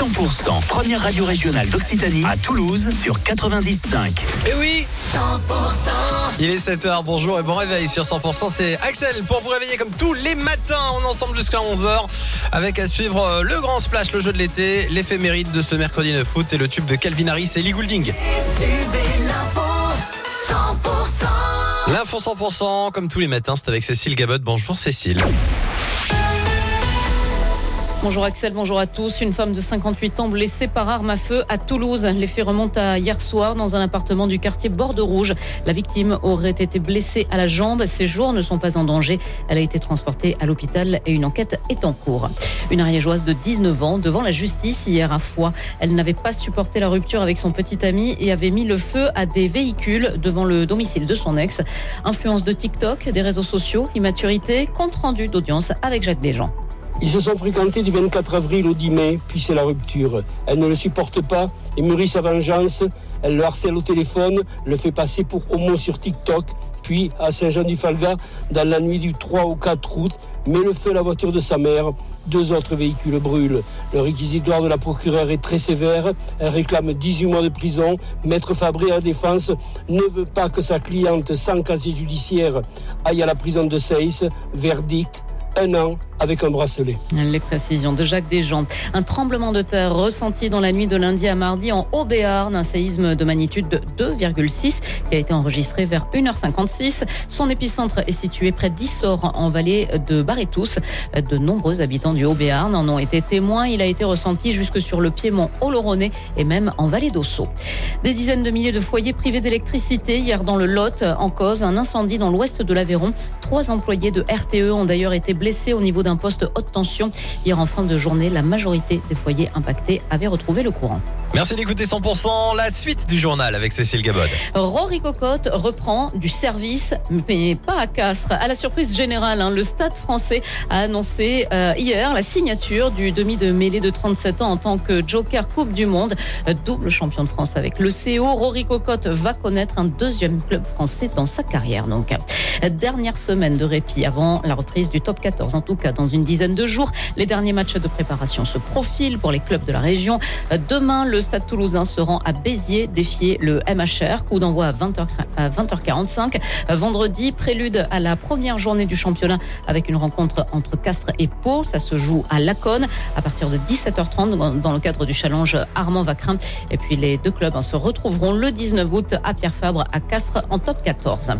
100%, première radio régionale d'Occitanie à Toulouse sur 90.5. Et oui 100% Il est 7h, bonjour et bon réveil sur 100%, c'est Axel pour vous réveiller comme tous les matins, on est ensemble jusqu'à 11h avec à suivre euh, le grand splash, le jeu de l'été, l'éphéméride de ce mercredi 9 août et le tube de Calvin Harris et Lee Goulding. Tu veux l'info 100% L'info 100% comme tous les matins, c'est avec Cécile Gabot. Bonjour Cécile. Bonjour Axel, bonjour à tous. Une femme de 58 ans blessée par arme à feu à Toulouse. Les faits remontent à hier soir dans un appartement du quartier Bordeaux Rouge. La victime aurait été blessée à la jambe. Ses jours ne sont pas en danger. Elle a été transportée à l'hôpital et une enquête est en cours. Une ariégeoise de 19 ans devant la justice hier à Foix. Elle n'avait pas supporté la rupture avec son petit ami et avait mis le feu à des véhicules devant le domicile de son ex. Influence de TikTok, des réseaux sociaux, immaturité, compte rendu d'audience avec Jacques Desjans. Ils se sont fréquentés du 24 avril au 10 mai, puis c'est la rupture. Elle ne le supporte pas et mûrit sa vengeance. Elle le harcèle au téléphone, le fait passer pour homo sur TikTok, puis à Saint-Jean-du-Falga, dans la nuit du 3 au 4 août, met le feu à la voiture de sa mère. Deux autres véhicules brûlent. Le réquisitoire de la procureure est très sévère. Elle réclame 18 mois de prison. Maître Fabré à la défense ne veut pas que sa cliente sans casier judiciaire aille à la prison de Seyss. Verdict, un an avec un bracelet. Les précisions de Jacques Desjans. Un tremblement de terre ressenti dans la nuit de lundi à mardi en Haut-Béarn, un séisme de magnitude de 2,6 qui a été enregistré vers 1h56. Son épicentre est situé près d'Issor en vallée de Barétous. De nombreux habitants du Haut-Béarn en ont été témoins. Il a été ressenti jusque sur le piémont Oloronais et même en vallée d'Ossau. Des dizaines de milliers de foyers privés d'électricité hier dans le Lot en cause un incendie dans l'ouest de l'Aveyron. Trois employés de RTE ont d'ailleurs été blessés au niveau d'un poste haute tension. Hier en fin de journée, la majorité des foyers impactés avaient retrouvé le courant. Merci d'écouter 100%, la suite du journal avec Cécile Gabot. Rory Cocotte reprend du service, mais pas à Castres. À la surprise générale, hein, le Stade français a annoncé euh, hier la signature du demi de mêlée de 37 ans en tant que Joker Coupe du Monde, double champion de France avec le CO. Rory Cocotte va connaître un deuxième club français dans sa carrière. Donc, dernière semaine de répit avant la reprise du top 14. En tout cas, dans une dizaine de jours, les derniers matchs de préparation se profilent pour les clubs de la région. Demain, le Stade toulousain se rend à Béziers défier le MHR. Coup d'envoi à 20h, à 20h45. Vendredi, prélude à la première journée du championnat avec une rencontre entre Castres et Pau. Ça se joue à Laconne à partir de 17h30 dans le cadre du challenge Armand Vacrin. Et puis les deux clubs hein, se retrouveront le 19 août à Pierre Fabre à Castres en top 14.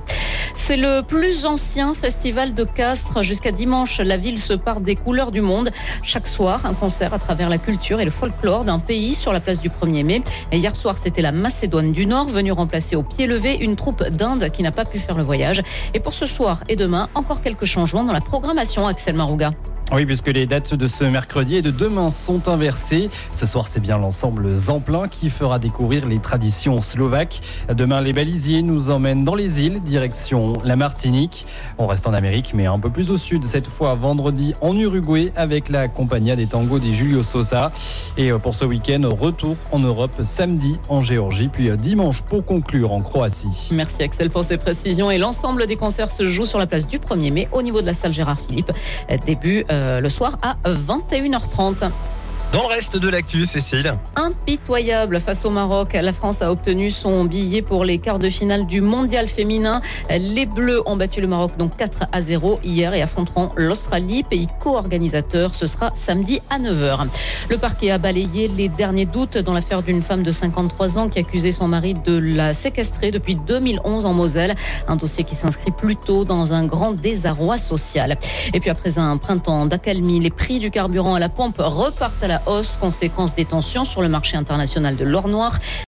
C'est le plus ancien festival de Castres. Jusqu'à dimanche, la ville se part des couleurs du monde. Chaque soir, un concert à travers la culture et le folklore d'un pays sur la place du 1er mai. Hier soir, c'était la Macédoine du Nord venue remplacer au pied levé une troupe d'Inde qui n'a pas pu faire le voyage. Et pour ce soir et demain, encore quelques changements dans la programmation, Axel Marouga. Oui, puisque les dates de ce mercredi et de demain sont inversées. Ce soir, c'est bien l'ensemble Zemplin qui fera découvrir les traditions slovaques. Demain, les balisiers nous emmènent dans les îles, direction la Martinique. On reste en Amérique, mais un peu plus au sud, cette fois vendredi en Uruguay avec la Compagnia des tangos des Julio Sosa. Et pour ce week-end, retour en Europe samedi en Géorgie, puis dimanche pour conclure en Croatie. Merci Axel pour ces précisions. Et l'ensemble des concerts se joue sur la place du 1er mai au niveau de la salle Gérard Philippe. Début euh, le soir à 21h30. Dans le reste de l'actu, Cécile. Impitoyable face au Maroc, la France a obtenu son billet pour les quarts de finale du mondial féminin. Les Bleus ont battu le Maroc donc 4 à 0 hier et affronteront l'Australie, pays co-organisateur. Ce sera samedi à 9h. Le parquet a balayé les derniers doutes dans l'affaire d'une femme de 53 ans qui accusait son mari de la séquestrer depuis 2011 en Moselle. Un dossier qui s'inscrit plutôt dans un grand désarroi social. Et puis après un printemps d'accalmie, les prix du carburant à la pompe repartent à hausse, conséquence des tensions sur le marché international de l'or noir.